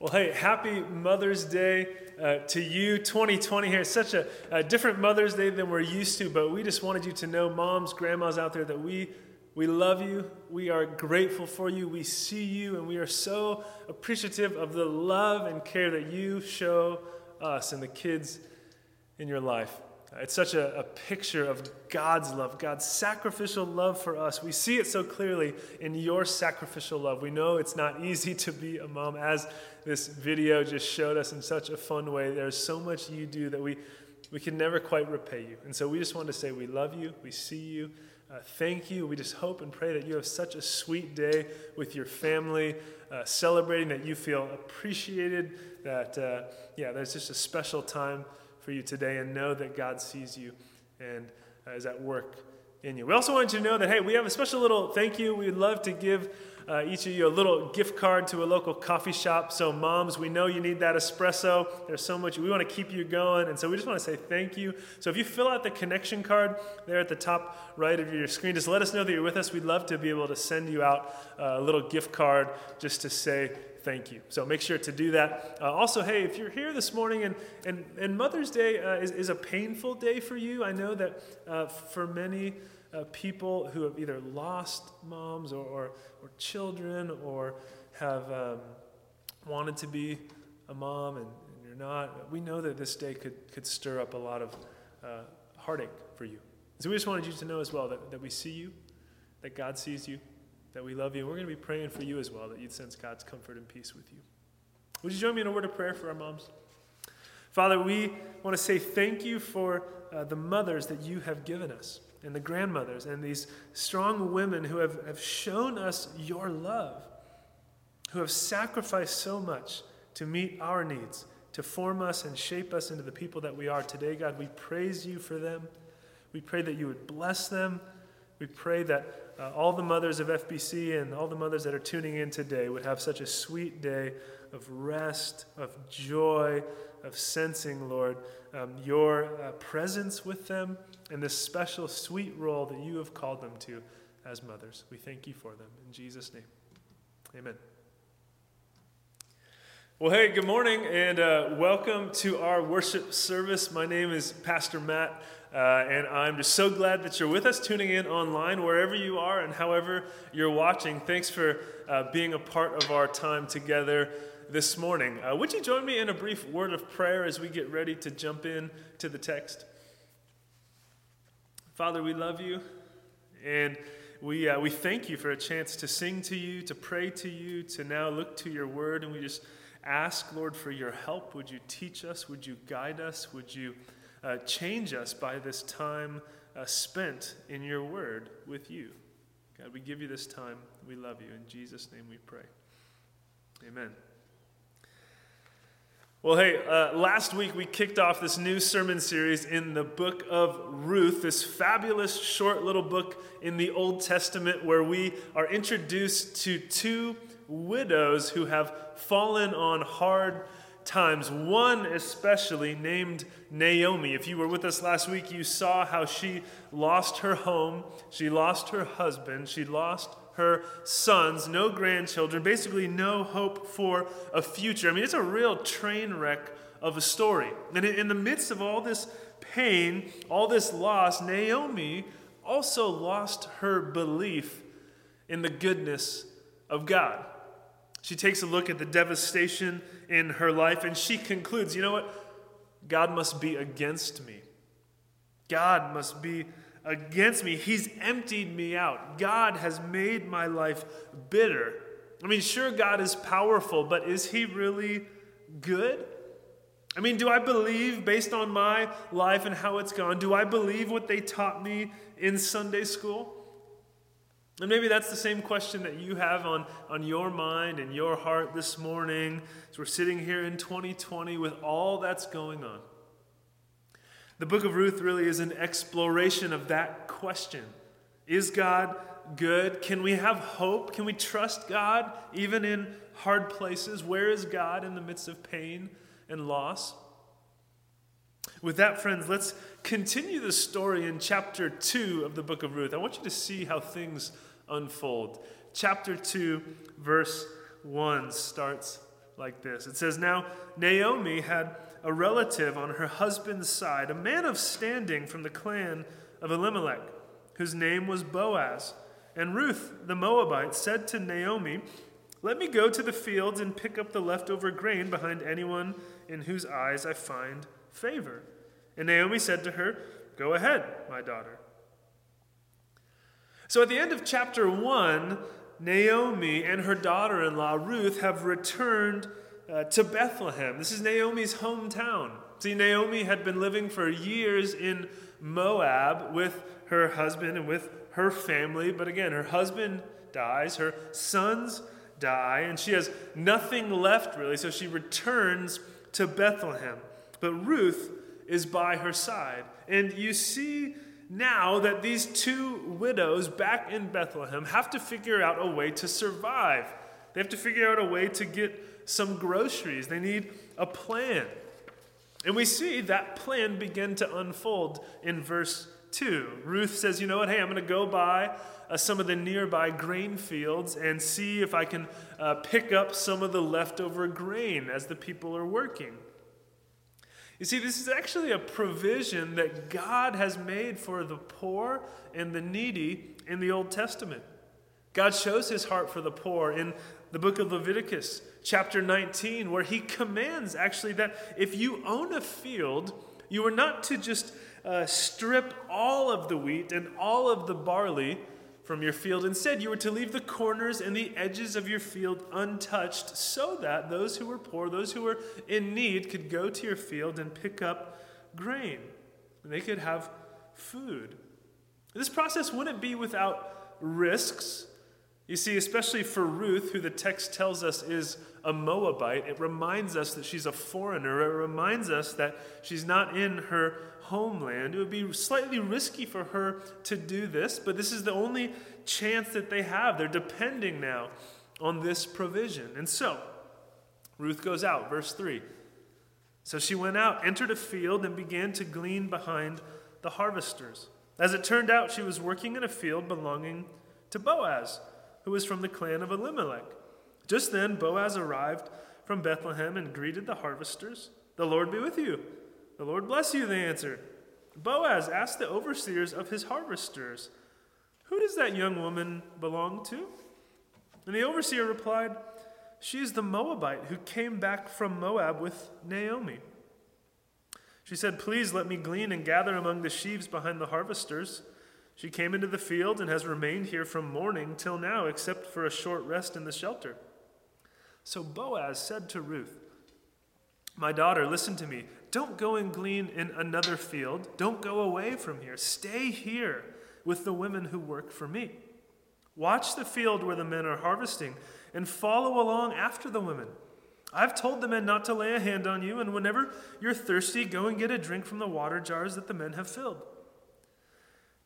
Well, hey, happy Mother's Day uh, to you. 2020 here. Such a, a, different Mother's Day than we're used to, but we just wanted you to know, moms, grandmas out there, that we, we love you. We are grateful for you. We see you, and we are so appreciative of the love and care that you show us and the kids in your life. It's such a, a, picture of God's love, God's sacrificial love for us. We see it so clearly in your sacrificial love. We know it's not easy to be a mom, as this video just showed us in such a fun way. There's so much you do that we, we can never quite repay you. And so we just want to say we love you, we see you. Uh, thank you. We just hope and pray that you have such a sweet day with your family, uh, celebrating that you feel appreciated, that, uh, yeah, there's just a special time for you today and know that God sees you and uh, is at work in you. We also want you to know that, hey, we have a special little thank you. We'd love to give uh, each of you a little gift card to a local coffee shop. So, moms, we know you need that espresso. There's so much. We want to keep you going. And so, we just want to say thank you. So, if you fill out the connection card there at the top right of your screen, just let us know that you're with us. We'd love to be able to send you out uh, a little gift card just to say thank you. So make sure to do that. Uh, also, hey, if you're here this morning and, and, and Mother's Day uh, is, is a painful day for you, I know that uh, for many uh, people who have either lost moms or, or, or children or have um, wanted to be a mom and, and, you're not, we know that this day could, could stir up a lot of uh, heartache for you. So we just wanted you to know as well that, that we see you, that God sees you, that we love you. And we're going to be praying for you as well, that you'd sense God's comfort and peace with you. Would you join me in a word of prayer for our moms? Father, we want to say thank you for uh, the mothers that you have given us, and the grandmothers, and these strong women who have, have shown us your love, who have sacrificed so much to meet our needs, to form us and shape us into the people that we are today. God, we praise you for them. We pray that you would bless them. We pray that uh, all the mothers of FBC and all the mothers that are tuning in today would have such a sweet day of rest, of joy, of sensing, Lord, um, your uh, presence with them and this special sweet role that you have called them to as mothers. We thank you for them. In Jesus' name, amen. Well, hey, good morning and uh, welcome to our worship service. My name is Pastor Matt. Uh, and I'm just so glad that you're with us, tuning in online, wherever you are and however you're watching. Thanks for uh, being a part of our time together this morning. Uh, would you join me in a brief word of prayer as we get ready to jump in to the text? Father, we love you, and we, uh, we thank you for a chance to sing to you, to pray to you, to now look to your word, and we just ask, Lord, for your help. Would you teach us? Would you guide us? Would you uh, change us by this time uh, spent in your word with you. God, we give you this time. We love you. In Jesus' name we pray. Amen. Well, hey, uh, last week we kicked off this new sermon series in the book of Ruth, this fabulous short little book in the Old Testament where we are introduced to two widows who have fallen on hard times, one especially named Naomi. If you were with us last week, you saw how she lost her home, she lost her husband, she lost her sons, no grandchildren, basically no hope for a future. I mean, it's a real train wreck of a story. And in the midst of all this pain, all this loss, Naomi also lost her belief in the goodness of God. She takes a look at the devastation in her life and she concludes you know what? God must be against me. God must be against me. He's emptied me out. God has made my life bitter. I mean, sure, God is powerful, but is He really good? I mean, do I believe, based on my life and how it's gone, do I believe what they taught me in Sunday school? And maybe that's the same question that you have on, on your mind and your heart this morning as we're sitting here in 2020 with all that's going on. The book of Ruth really is an exploration of that question Is God good? Can we have hope? Can we trust God even in hard places? Where is God in the midst of pain and loss? With that, friends, let's continue the story in chapter 2 of the book of Ruth. I want you to see how things unfold. Chapter 2, verse 1 starts like this. It says, Now Naomi had a relative on her husband's side, a man of standing from the clan of Elimelech, whose name was Boaz. And Ruth, the Moabite, said to Naomi, Let me go to the fields and pick up the leftover grain behind anyone in whose eyes I find favor. And Naomi said to her, Go ahead, my daughter. So at the end of chapter 1, Naomi and her daughter in law, Ruth, have returned uh, to Bethlehem. This is Naomi's hometown. See, Naomi had been living for years in Moab with her husband and with her family. But again, her husband dies, her sons die, and she has nothing left really. So she returns to Bethlehem. But Ruth is by her side. And you see now that these two widows back in Bethlehem have to figure out a way to survive. They have to figure out a way to get some groceries. They need a plan. And we see that plan begin to unfold in verse 2. Ruth says, You know what? Hey, I'm going to go by uh, some of the nearby grain fields and see if I can uh, pick up some of the leftover grain as the people are working. You see, this is actually a provision that God has made for the poor and the needy in the Old Testament. God shows his heart for the poor in the book of Leviticus, chapter 19, where he commands actually that if you own a field, you are not to just uh, strip all of the wheat and all of the barley from your field. Instead, you were to leave the corners and the edges of your field untouched so that those who were poor, those who were in need, could go to your field and pick up grain. And they could have food. This process wouldn't be without risks. You see, especially for Ruth, who the text tells us is a Moabite, it reminds us that she's a foreigner. It reminds us that she's not in her homeland. It would be slightly risky for her to do this, but this is the only chance that they have. They're depending now on this provision. And so, Ruth goes out, verse 3. So she went out, entered a field, and began to glean behind the harvesters. As it turned out, she was working in a field belonging to Boaz, who was from the clan of Elimelech. Just then, Boaz arrived from Bethlehem and greeted the harvesters. The Lord be with you. The Lord bless you, they answered. Boaz asked the overseers of his harvesters, Who does that young woman belong to? And the overseer replied, She is the Moabite who came back from Moab with Naomi. She said, Please let me glean and gather among the sheaves behind the harvesters. She came into the field and has remained here from morning till now, except for a short rest in the shelter. So Boaz said to Ruth, My daughter, listen to me. Don't go and glean in another field. Don't go away from here. Stay here with the women who work for me. Watch the field where the men are harvesting and follow along after the women. I've told the men not to lay a hand on you, and whenever you're thirsty, go and get a drink from the water jars that the men have filled.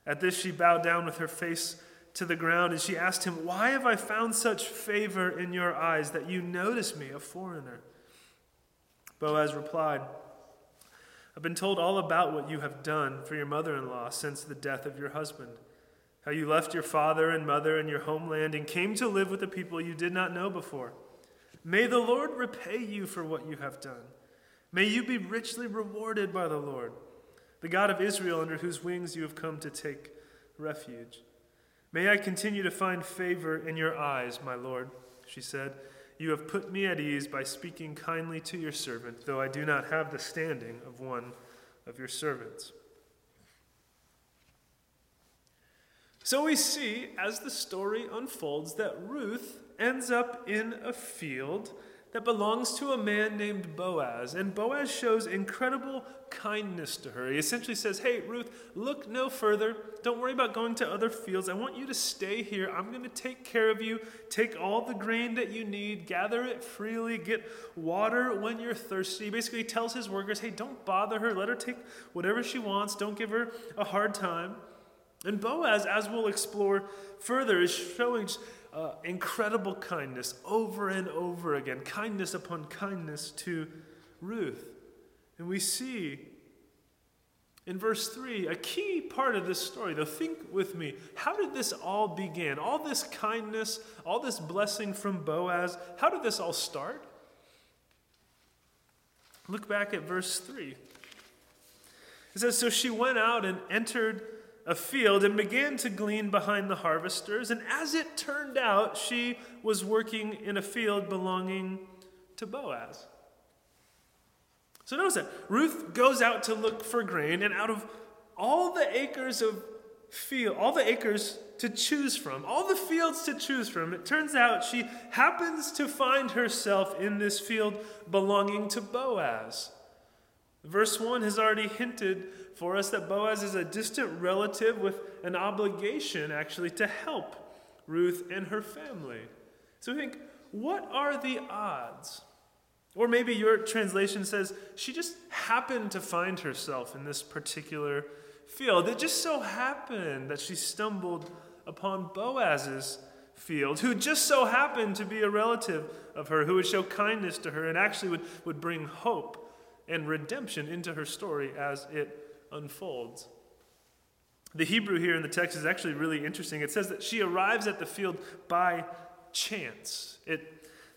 At this, she bowed down with her face to the ground, and she asked him, Why have I found such favor in your eyes that you notice me, a foreigner? Boaz replied, I've been told all about what you have done for your mother in law since the death of your husband. How you left your father and mother and your homeland and came to live with a people you did not know before. May the Lord repay you for what you have done. May you be richly rewarded by the Lord, the God of Israel, under whose wings you have come to take refuge. May I continue to find favor in your eyes, my Lord, she said. You have put me at ease by speaking kindly to your servant, though I do not have the standing of one of your servants. So we see, as the story unfolds, that Ruth ends up in a field that belongs to a man named Boaz. And Boaz shows incredible kindness to her. He essentially says, Hey, Ruth, look no further. Don't worry about going to other fields. I want you to stay here. I'm going to take care of you. Take all the grain that you need, gather it freely, get water when you're thirsty. He basically tells his workers, Hey, don't bother her. Let her take whatever she wants. Don't give her a hard time. And Boaz, as we'll explore further, is showing uh, incredible kindness over and over again, kindness upon kindness to Ruth. And we see in verse 3 a key part of this story, though, think with me. How did this all begin? All this kindness, all this blessing from Boaz, how did this all start? Look back at verse 3. It says, So she went out and entered a field and began to glean behind the harvesters. And as it turned out, she was working in a field belonging to Boaz. So notice that Ruth goes out to look for grain, and out of all the acres of field, all the acres to choose from, all the fields to choose from, it turns out she happens to find herself in this field belonging to Boaz. Verse 1 has already hinted for us that Boaz is a distant relative with an obligation, actually, to help Ruth and her family. So we think, what are the odds? Or maybe your translation says she just happened to find herself in this particular field. It just so happened that she stumbled upon Boaz's field, who just so happened to be a relative of her, who would show kindness to her and actually would, would bring hope and redemption into her story as it unfolds. The Hebrew here in the text is actually really interesting. It says that she arrives at the field by chance. It's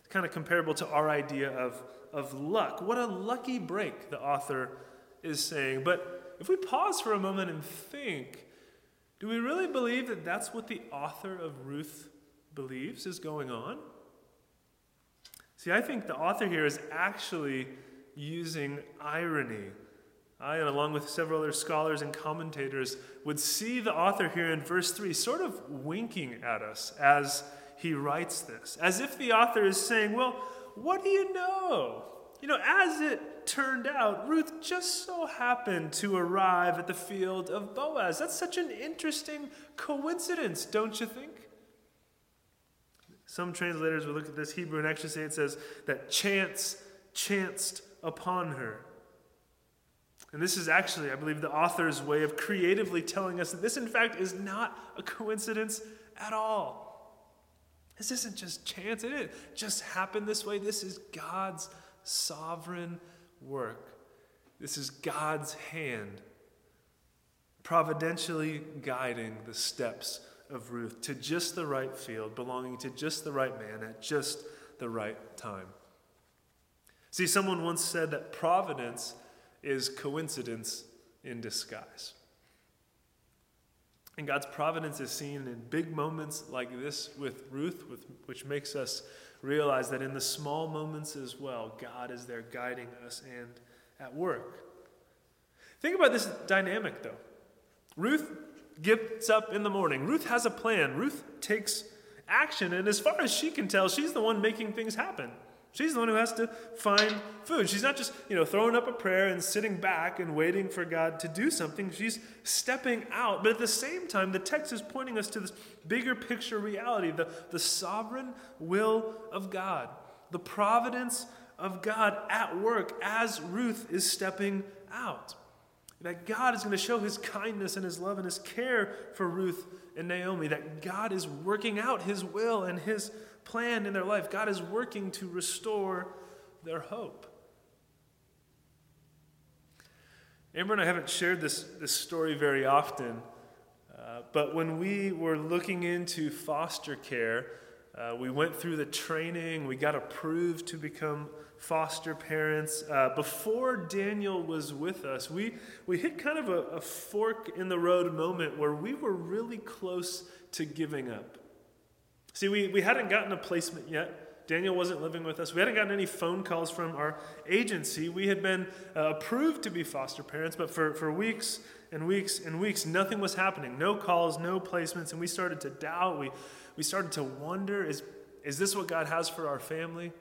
kind of comparable to our idea of, of luck. What a lucky break, the author is saying. But if we pause for a moment and think, do we really believe that that's what the author of Ruth believes is going on? See, I think the author here is actually using irony. I, and along with several other scholars and commentators, would see the author here in verse 3 sort of winking at us as he writes this, as if the author is saying, Well, what do you know? You know, as it turned out, Ruth just so happened to arrive at the field of Boaz. That's such an interesting coincidence, don't you think? Some translators will look at this Hebrew and actually say it says that chance chanced upon her. And this is actually, I believe, the author's way of creatively telling us that this, in fact, is not a coincidence at all. This isn't just chance, it didn't just happened this way. This is God's sovereign work. This is God's hand providentially guiding the steps of Ruth to just the right field, belonging to just the right man at just the right time. See, someone once said that providence is coincidence in disguise. And God's providence is seen in big moments like this with Ruth, with, which makes us realize that in the small moments as well, God is there guiding us and at work. Think about this dynamic, though. Ruth gets up in the morning. Ruth has a plan. Ruth takes action. And as far as she can tell, she's the one making things happen. She's the one who has to find food. She's not just, you know, throwing up a prayer and sitting back and waiting for God to do something. She's stepping out. But at the same time, the text is pointing us to this bigger picture reality the, the sovereign will of God, the providence of God at work as Ruth is stepping out. That God is going to show his kindness and his love and his care for Ruth and Naomi. That God is working out his will and his plan in their life. God is working to restore their hope. Amber and I haven't shared this, this story very often, uh, but when we were looking into foster care, uh, we went through the training, we got approved to become foster parents. Uh, before Daniel was with us, we, we hit kind of a, a fork in the road moment where we were really close to giving up. See, we, we hadn't gotten a placement yet. Daniel wasn't living with us. We hadn't gotten any phone calls from our agency. We had been uh, approved to be foster parents, but for, for weeks and weeks and weeks, nothing was happening. No calls, no placements, and we started to doubt. We, we started to wonder is, is this what God has for our family?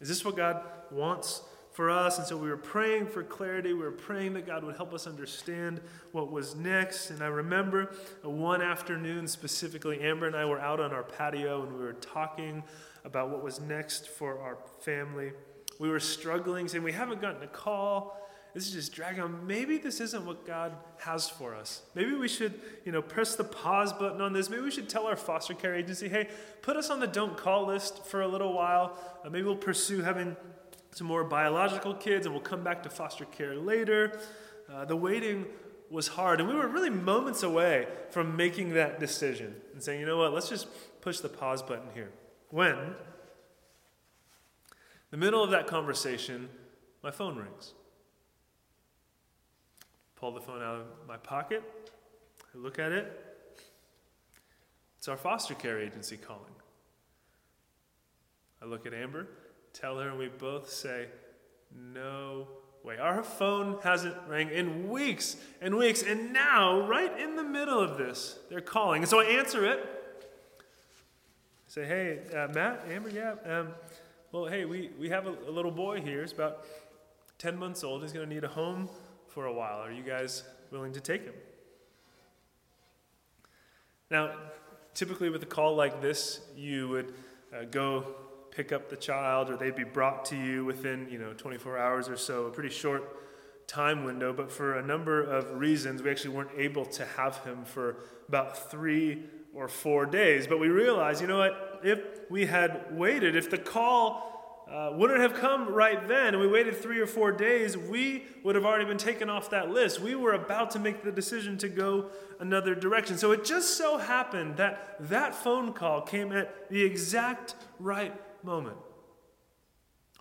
Is this what God wants for us. And so we were praying for clarity. We were praying that God would help us understand what was next. And I remember one afternoon specifically, Amber and I were out on our patio and we were talking about what was next for our family. We were struggling, saying, We haven't gotten a call. This is just dragging on. Maybe this isn't what God has for us. Maybe we should, you know, press the pause button on this. Maybe we should tell our foster care agency, hey, put us on the don't call list for a little while. Uh, maybe we'll pursue having some more biological kids, and we'll come back to foster care later. Uh, the waiting was hard, and we were really moments away from making that decision and saying, you know what, let's just push the pause button here. When, the middle of that conversation, my phone rings. Pull the phone out of my pocket. I look at it. It's our foster care agency calling. I look at Amber, tell her, and we both say, No way. Our phone hasn't rang in weeks and weeks, and now, right in the middle of this, they're calling. And so I answer it. I say, Hey, uh, Matt, Amber, yeah. Um, well, hey, we, we have a, a little boy here. He's about 10 months old. He's going to need a home for a while. Are you guys willing to take him? Now, typically with a call like this, you would uh, go pick up the child or they'd be brought to you within, you know, 24 hours or so, a pretty short time window. But for a number of reasons, we actually weren't able to have him for about three or four days. But we realized, you know what, if we had waited, if the call uh, wouldn't have come right then, and we waited three or four days, we would have already been taken off that list. We were about to make the decision to go another direction. So it just so happened that that phone call came at the exact right moment.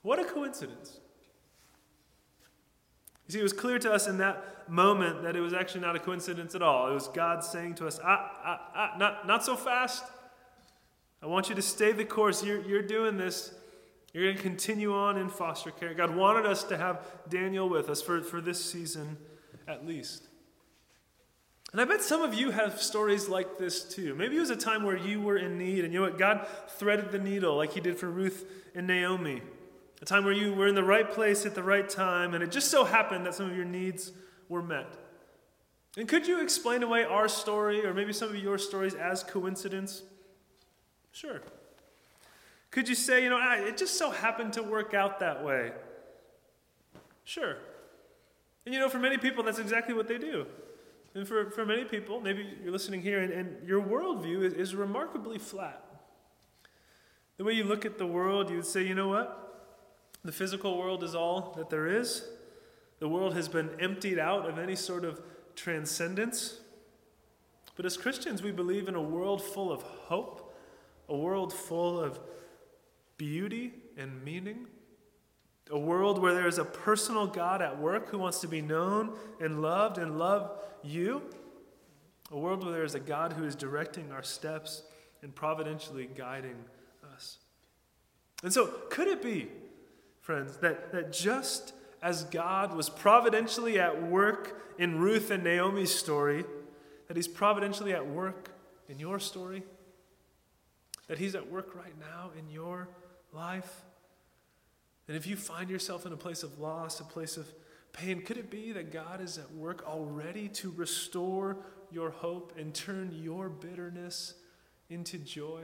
What a coincidence. You see, it was clear to us in that moment that it was actually not a coincidence at all. It was God saying to us, ah, ah, ah, not, not so fast. I want you to stay the course. You're, you're doing this you're going to continue on in foster care. God wanted us to have Daniel with us for, for this season at least. And I bet some of you have stories like this too. Maybe it was a time where you were in need and you know what? God threaded the needle like he did for Ruth and Naomi. A time where you were in the right place at the right time and it just so happened that some of your needs were met. And could you explain away our story or maybe some of your stories as coincidence? Sure. Could you say, you know, it just so happened to work out that way? Sure. And you know, for many people, that's exactly what they do. And for, for many people, maybe you're listening here and, and your worldview is, is remarkably flat. The way you look at the world, you would say, you know what? The physical world is all that there is. The world has been emptied out of any sort of transcendence. But as Christians, we believe in a world full of hope, a world full of beauty and meaning. A world where there is a personal God at work who wants to be known and loved and love you. A world where there is a God who is directing our steps and providentially guiding us. And so, could it be, friends, that, that just as God was providentially at work in Ruth and Naomi's story, that He's providentially at work in your story? That He's at work right now in your life? And if you find yourself in a place of loss, a place of pain, could it be that God is at work already to restore your hope and turn your bitterness into joy?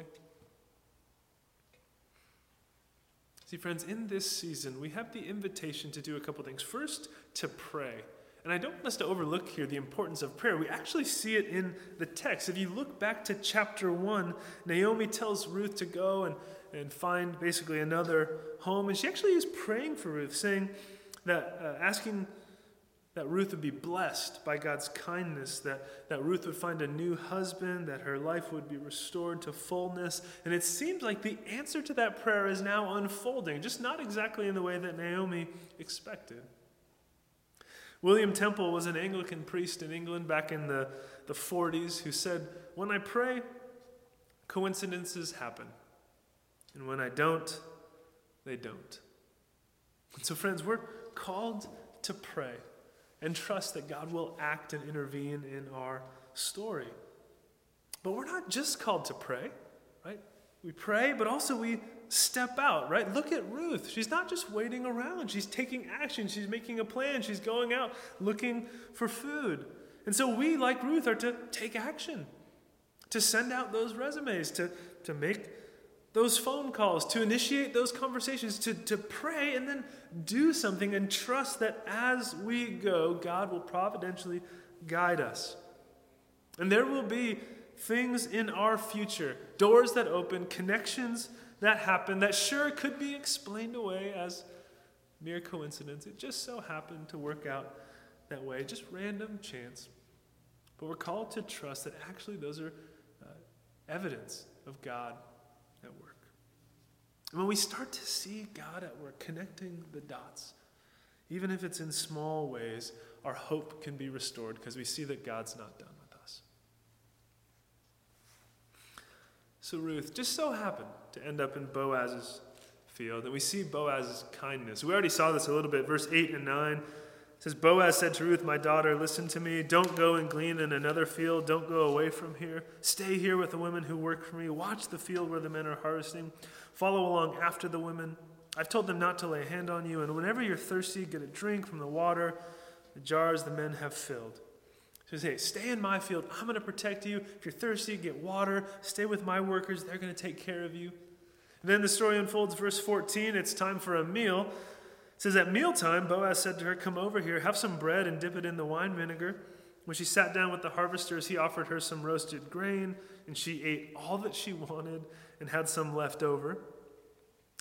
See, friends, in this season, we have the invitation to do a couple things. First, to pray. And I don't want us to overlook here the importance of prayer. We actually see it in the text. If you look back to chapter 1, Naomi tells Ruth to go and and find basically another home. And she actually is praying for Ruth, saying that, uh, asking that Ruth would be blessed by God's kindness, that, that Ruth would find a new husband, that her life would be restored to fullness. And it seems like the answer to that prayer is now unfolding, just not exactly in the way that Naomi expected. William Temple was an Anglican priest in England back in the, the 40s who said, When I pray, coincidences happen. And when I don't, they don't. And so, friends, we're called to pray and trust that God will act and intervene in our story. But we're not just called to pray, right? We pray, but also we step out, right? Look at Ruth. She's not just waiting around, she's taking action, she's making a plan, she's going out looking for food. And so we, like Ruth, are to take action, to send out those resumes, to, to make those phone calls, to initiate those conversations, to, to pray and then do something and trust that as we go, God will providentially guide us. And there will be things in our future, doors that open, connections that happened that sure could be explained away as mere coincidence. It just so happened to work out that way, just random chance. But we're called to trust that actually those are uh, evidence of God at work. And when we start to see God at work, connecting the dots, even if it's in small ways, our hope can be restored because we see that God's not done with us. So Ruth just so happened to end up in Boaz's field, and we see Boaz's kindness. We already saw this a little bit. Verse 8 and 9 says, Boaz said to Ruth, My daughter, listen to me. Don't go and glean in another field. Don't go away from here. Stay here with the women who work for me. Watch the field where the men are harvesting. Follow along after the women. I've told them not to lay a hand on you, and whenever you're thirsty, get a drink from the water, the jars the men have filled. So say, stay in my field. I'm going to protect you. If you're thirsty, get water. Stay with my workers. They're going to take care of you. And then the story unfolds, verse 14. It's time for a meal. It says, At mealtime, Boaz said to her, Come over here, have some bread and dip it in the wine vinegar. When she sat down with the harvesters, he offered her some roasted grain, and she ate all that she wanted and had some left over.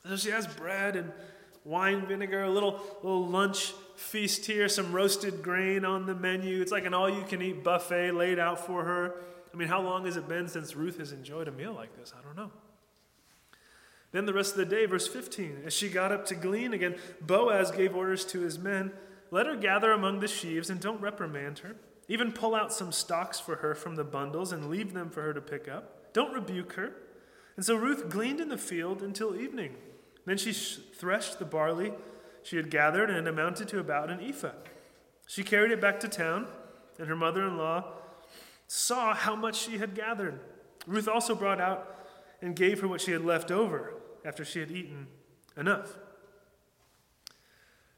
So she has bread and wine vinegar, a little, little lunch feast here, some roasted grain on the menu. It's like an all you can eat buffet laid out for her. I mean, how long has it been since Ruth has enjoyed a meal like this? I don't know. Then the rest of the day, verse 15, as she got up to glean again, Boaz gave orders to his men let her gather among the sheaves and don't reprimand her. Even pull out some stalks for her from the bundles and leave them for her to pick up. Don't rebuke her. And so Ruth gleaned in the field until evening. Then she threshed the barley she had gathered, and it amounted to about an ephah. She carried it back to town, and her mother in law saw how much she had gathered. Ruth also brought out and gave her what she had left over after she had eaten enough.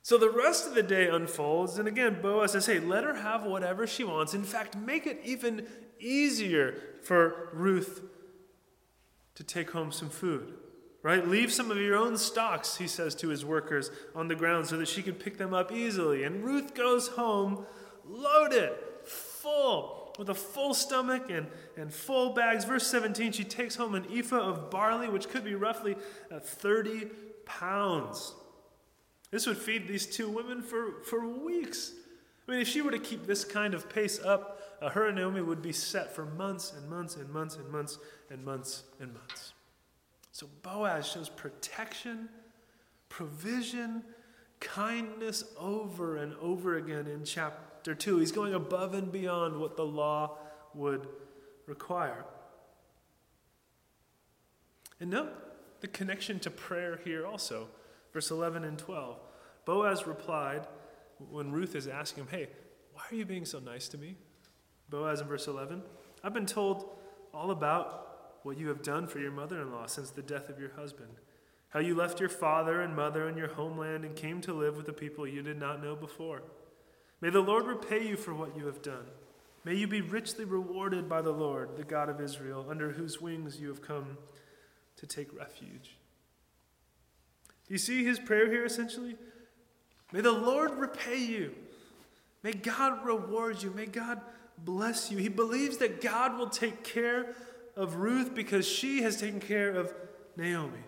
So the rest of the day unfolds, and again, Boaz says, Hey, let her have whatever she wants. In fact, make it even easier for Ruth to take home some food. Right? Leave some of your own stocks, he says to his workers, on the ground so that she can pick them up easily. And Ruth goes home loaded, full, with a full stomach and, and full bags. Verse 17, she takes home an ephah of barley, which could be roughly uh, 30 pounds. This would feed these two women for, for weeks. I mean, if she were to keep this kind of pace up, uh, her and Naomi would be set for months and months and months and months and months and months. So Boaz shows protection, provision, kindness over and over again in chapter 2. He's going above and beyond what the law would require. And note the connection to prayer here also. Verse 11 and 12. Boaz replied when Ruth is asking him, Hey, why are you being so nice to me? Boaz in verse 11, I've been told all about what you have done for your mother in law since the death of your husband. How you left your father and mother and your homeland and came to live with the people you did not know before. May the Lord repay you for what you have done. May you be richly rewarded by the Lord, the God of Israel, under whose wings you have come to take refuge. Do you see his prayer here essentially? May the Lord repay you. May God reward you. May God bless you. He believes that God will take care of Ruth because she has taken care of Naomi.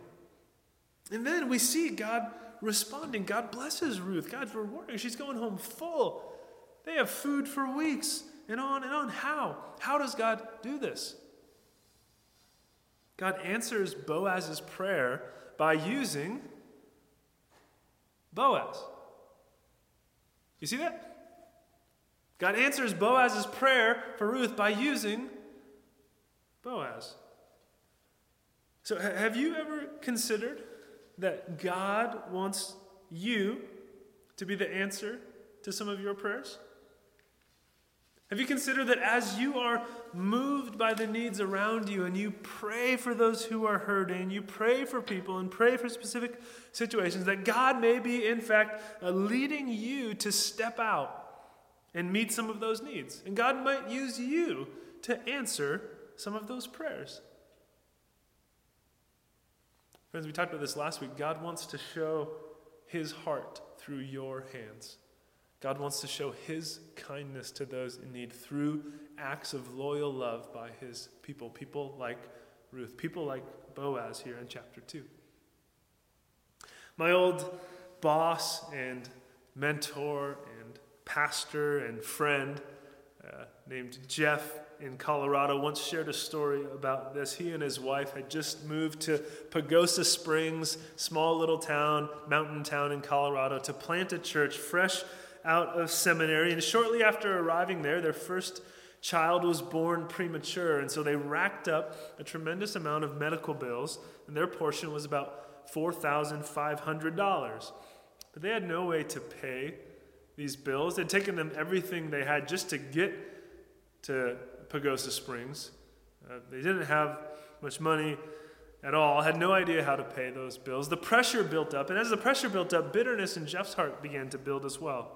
And then we see God responding. God blesses Ruth. God's rewarding. She's going home full. They have food for weeks and on and on. How? How does God do this? God answers Boaz's prayer by using Boaz. You see that? God answers Boaz's prayer for Ruth by using Boaz. So, have you ever considered that God wants you to be the answer to some of your prayers? Have you considered that as you are moved by the needs around you and you pray for those who are hurting, you pray for people and pray for specific situations, that God may be, in fact, uh, leading you to step out and meet some of those needs? And God might use you to answer some of those prayers. Friends, we talked about this last week. God wants to show his heart through your hands. God wants to show his kindness to those in need through acts of loyal love by his people, people like Ruth, people like Boaz here in chapter 2. My old boss and mentor and pastor and friend, uh, named Jeff in Colorado once shared a story about this. He and his wife had just moved to Pagosa Springs, small little town, mountain town in Colorado, to plant a church fresh out of seminary. And shortly after arriving there, their first child was born premature. And so they racked up a tremendous amount of medical bills, and their portion was about $4,500. But they had no way to pay these bills. They'd taken them everything they had just to get to Pagosa Springs. Uh, they didn't have much money at all, had no idea how to pay those bills. The pressure built up, and as the pressure built up, bitterness in Jeff's heart began to build as well.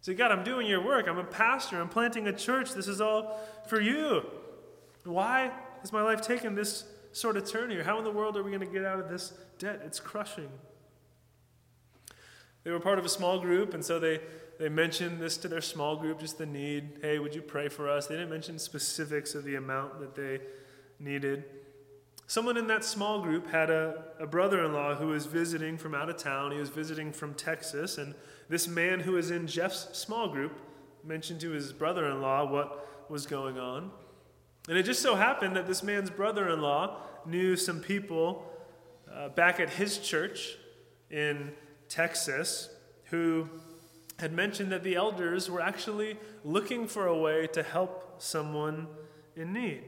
He said, God, I'm doing your work. I'm a pastor. I'm planting a church. This is all for you. Why has my life taken this sort of turn here? How in the world are we going to get out of this debt? It's crushing. They were part of a small group, and so they, they mentioned this to their small group, just the need. Hey, would you pray for us? They didn't mention specifics of the amount that they needed. Someone in that small group had a, a brother in law who was visiting from out of town. He was visiting from Texas, and this man who was in Jeff's small group mentioned to his brother in law what was going on. And it just so happened that this man's brother in law knew some people uh, back at his church in Texas who had mentioned that the elders were actually looking for a way to help someone in need.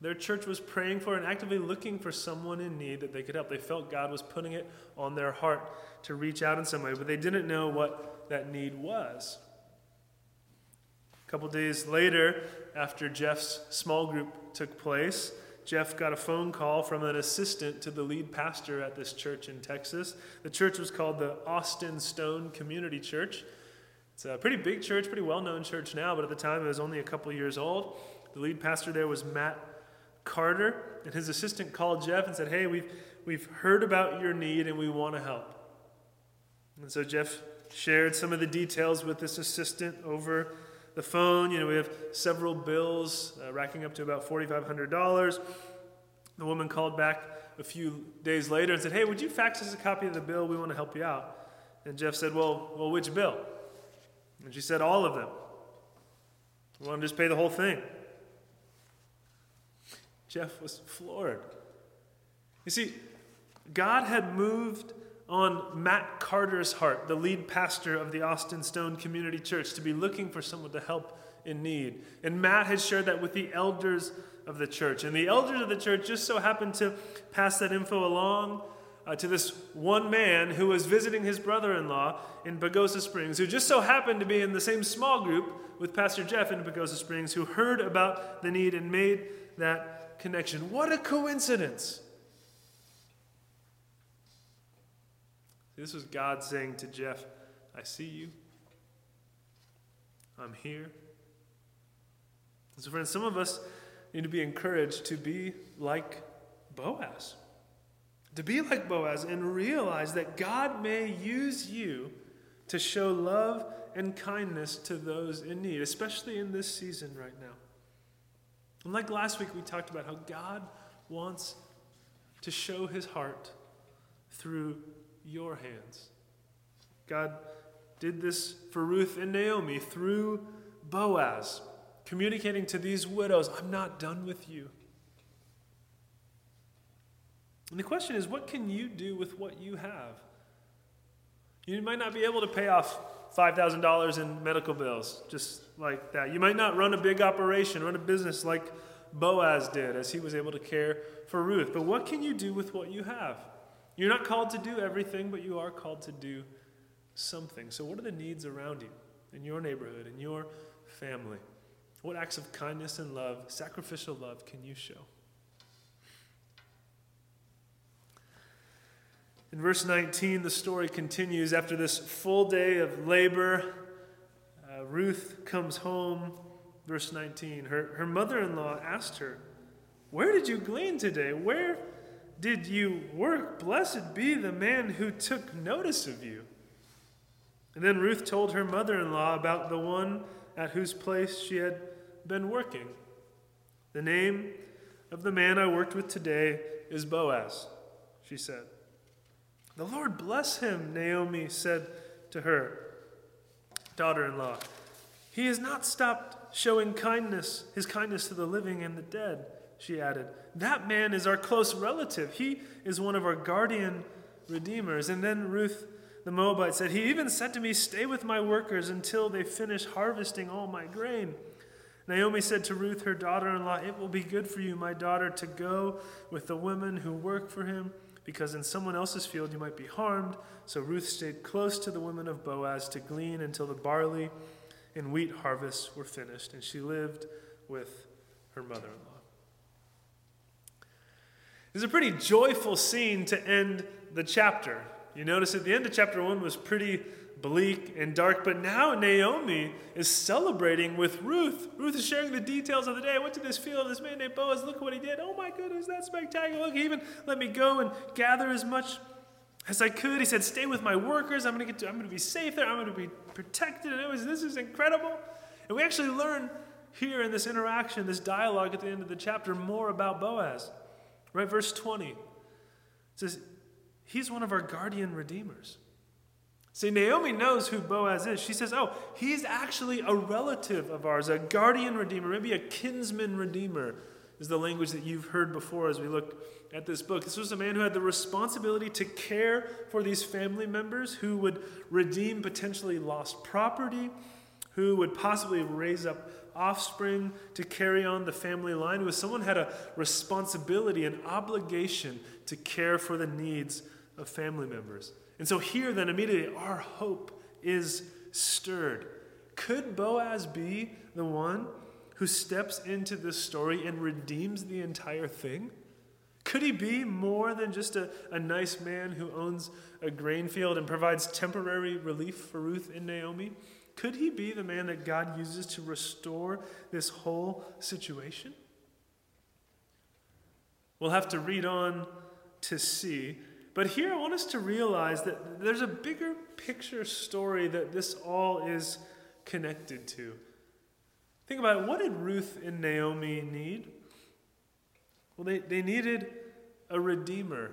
Their church was praying for and actively looking for someone in need that they could help. They felt God was putting it on their heart to reach out in some way, but they didn't know what that need was. A couple days later, after Jeff's small group took place, Jeff got a phone call from an assistant to the lead pastor at this church in Texas. The church was called the Austin Stone Community Church. It's a pretty big church, pretty well known church now, but at the time it was only a couple years old. The lead pastor there was Matt Carter, and his assistant called Jeff and said, Hey, we've, we've heard about your need and we want to help. And so Jeff shared some of the details with this assistant over the phone. You know, we have several bills uh, racking up to about $4,500. The woman called back a few days later and said, Hey, would you fax us a copy of the bill? We want to help you out. And Jeff said, Well, well which bill? And she said, All of them. We want to just pay the whole thing. Jeff was floored. You see, God had moved on Matt Carter's heart, the lead pastor of the Austin Stone Community Church, to be looking for someone to help in need. And Matt had shared that with the elders of the church. And the elders of the church just so happened to pass that info along uh, to this one man who was visiting his brother in law in Pagosa Springs, who just so happened to be in the same small group with Pastor Jeff in Pagosa Springs, who heard about the need and made that connection. What a coincidence! This was God saying to Jeff, I see you. I'm here. And so, friends, some of us need to be encouraged to be like Boaz. To be like Boaz and realize that God may use you to show love and kindness to those in need, especially in this season right now. And like last week, we talked about how God wants to show his heart through your hands. God did this for Ruth and Naomi through Boaz, communicating to these widows, I'm not done with you. And the question is, what can you do with what you have? You might not be able to pay off $5,000 in medical bills just like that. You might not run a big operation, run a business like Boaz did as he was able to care for Ruth. But what can you do with what you have? You're not called to do everything, but you are called to do something. So, what are the needs around you, in your neighborhood, in your family? What acts of kindness and love, sacrificial love, can you show? In verse 19, the story continues. After this full day of labor, uh, Ruth comes home. Verse 19. Her, her mother in law asked her, Where did you glean today? Where did you work? Blessed be the man who took notice of you. And then Ruth told her mother in law about the one at whose place she had been working. The name of the man I worked with today is Boaz, she said. The Lord bless him, Naomi said to her daughter in law. He has not stopped showing kindness, his kindness to the living and the dead, she added. That man is our close relative. He is one of our guardian redeemers. And then Ruth the Moabite said, He even said to me, Stay with my workers until they finish harvesting all my grain. Naomi said to Ruth, her daughter in law, It will be good for you, my daughter, to go with the women who work for him, because in someone else's field you might be harmed. So Ruth stayed close to the women of Boaz to glean until the barley and wheat harvests were finished, and she lived with her mother in law. It's a pretty joyful scene to end the chapter. You notice at the end of chapter 1 was pretty bleak and dark, but now Naomi is celebrating with Ruth. Ruth is sharing the details of the day. I went to this field, this man named Boaz, look what he did. Oh my goodness, that's spectacular. Look, he even let me go and gather as much as I could. He said, Stay with my workers. I'm to get to, I'm going to be safe there. I'm going to be protected. And it was, this is incredible. And we actually learn here in this interaction, this dialogue at the end of the chapter, more about Boaz. Right? Verse 20 it says, He's one of our guardian redeemers. See, Naomi knows who Boaz is. She says, Oh, he's actually a relative of ours, a guardian redeemer, maybe a kinsman redeemer, is the language that you've heard before as we look at this book. This was a man who had the responsibility to care for these family members who would redeem potentially lost property, who would possibly raise up offspring to carry on the family line. Was someone had a responsibility, an obligation to care for the needs of family members. And so here, then, immediately, our hope is stirred. Could Boaz be the one who steps into this story and redeems the entire thing? Could he be more than just a, a nice man who owns a grain field and provides temporary relief for Ruth and Naomi? Could he be the man that God uses to restore this whole situation? We'll have to read on to see. But here I want us to realize that there's a bigger picture story that this all is connected to. Think about it. What did Ruth and Naomi need? Well, they, they needed a redeemer.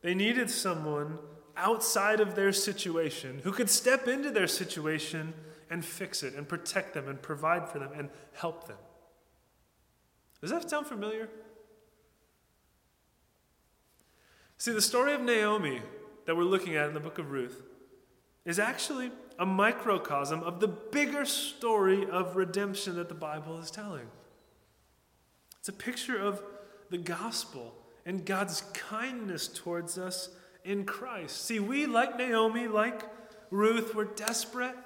They needed someone outside of their situation who could step into their situation and fix it and protect them and provide for them and help them. Does that sound familiar? See, the story of Naomi that we're looking at in the book of Ruth is actually a microcosm of the bigger story of redemption that the Bible is telling. It's a picture of the gospel and God's kindness towards us in Christ. See, we, like Naomi, like Ruth, were desperate,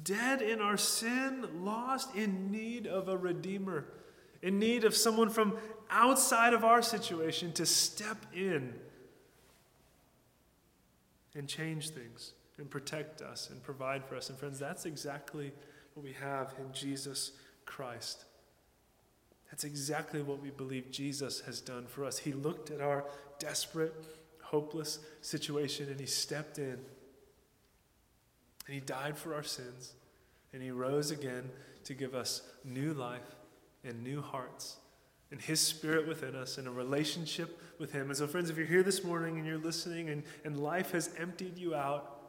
dead in our sin, lost, in need of a redeemer in need of someone from outside of our situation to step in and change things and protect us and provide for us. And friends, that's exactly what we have in Jesus Christ. That's exactly what we believe Jesus has done for us. He looked at our desperate, hopeless situation and he stepped in. And he died for our sins. And he rose again to give us new life and new hearts and His Spirit within us and a relationship with Him. And so, friends, if you're here this morning and you're listening and, and life has emptied you out,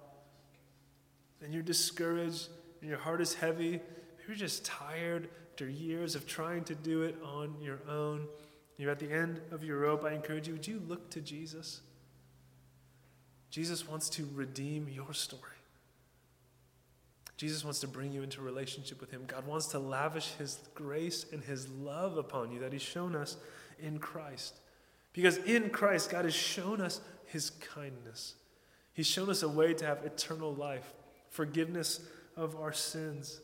and you're discouraged and your heart is heavy, you're just tired after years of trying to do it on your own, you're at the end of your rope, I encourage you, would you look to Jesus? Jesus wants to redeem your story. Jesus wants to bring you into relationship with Him. God wants to lavish His grace and His love upon you that He's shown us in Christ. Because in Christ, God has shown us His kindness. He's shown us a way to have eternal life, forgiveness of our sins,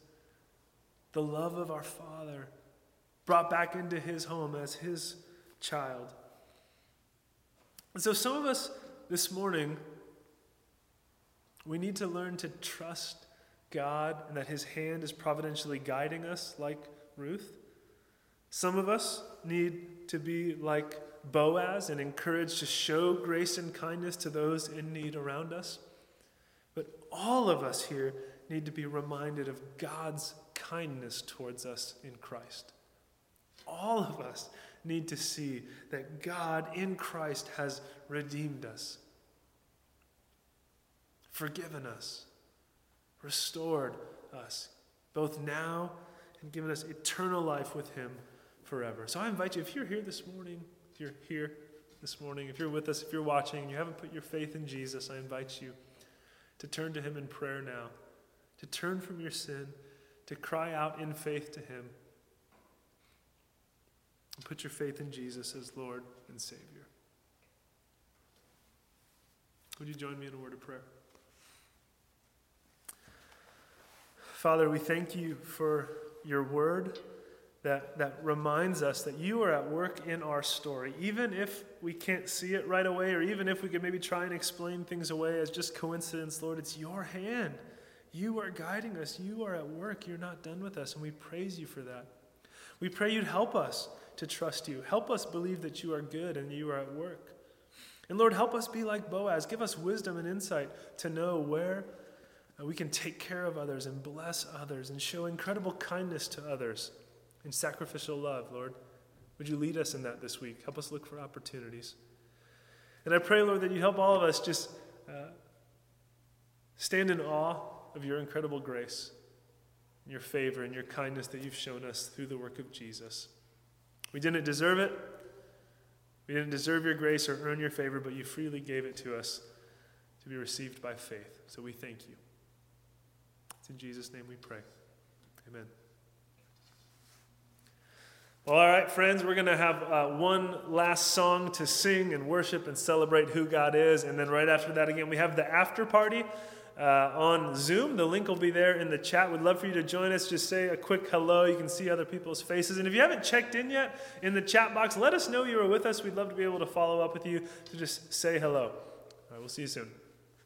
the love of our Father, brought back into His home as His child. And so, some of us this morning, we need to learn to trust God and that His hand is providentially guiding us, like Ruth. Some of us need to be like Boaz and encouraged to show grace and kindness to those in need around us. All of us here need to be reminded of God's kindness towards us in Christ. All of us need to see that God in Christ has redeemed us, forgiven us, restored us, both now and given us eternal life with Him forever. So I invite you, if you're here this morning, if you're here this morning, if you're with us, if you're watching, and you haven't put your faith in Jesus, I invite you to turn to Him in prayer now, to turn from your sin, to cry out in faith to Him. And put your faith in Jesus as Lord and Savior. Would you join me in a word of prayer? Father, we thank you for your word that, that reminds us that you are at work in our story. Even if we can't see it right away, or even if we could maybe try and explain things away as just coincidence, Lord, it's your hand. You are guiding us. You are at work. You're not done with us, and we praise you for that. We pray you'd help us to trust you. Help us believe that you are good and you are at work. And Lord, help us be like Boaz. Give us wisdom and insight to know where we can take care of others and bless others and show incredible kindness to others in sacrificial love, Lord. Would you lead us in that this week? Help us look for opportunities. And I pray, Lord, that you help all of us just uh, stand in awe of your incredible grace, and your favor, and your kindness that you've shown us through the work of Jesus. We didn't deserve it. We didn't deserve your grace or earn your favor, but you freely gave it to us to be received by faith. So we thank you. It's in Jesus' name we pray. Amen. Well, all right, friends, we're going to have uh, one last song to sing and worship and celebrate who God is. And then right after that, again, we have the after party uh, on Zoom. The link will be there in the chat. We'd love for you to join us. Just say a quick hello. You can see other people's faces. And if you haven't checked in yet in the chat box, let us know you were with us. We'd love to be able to follow up with you to just say hello. All right, we'll see you soon.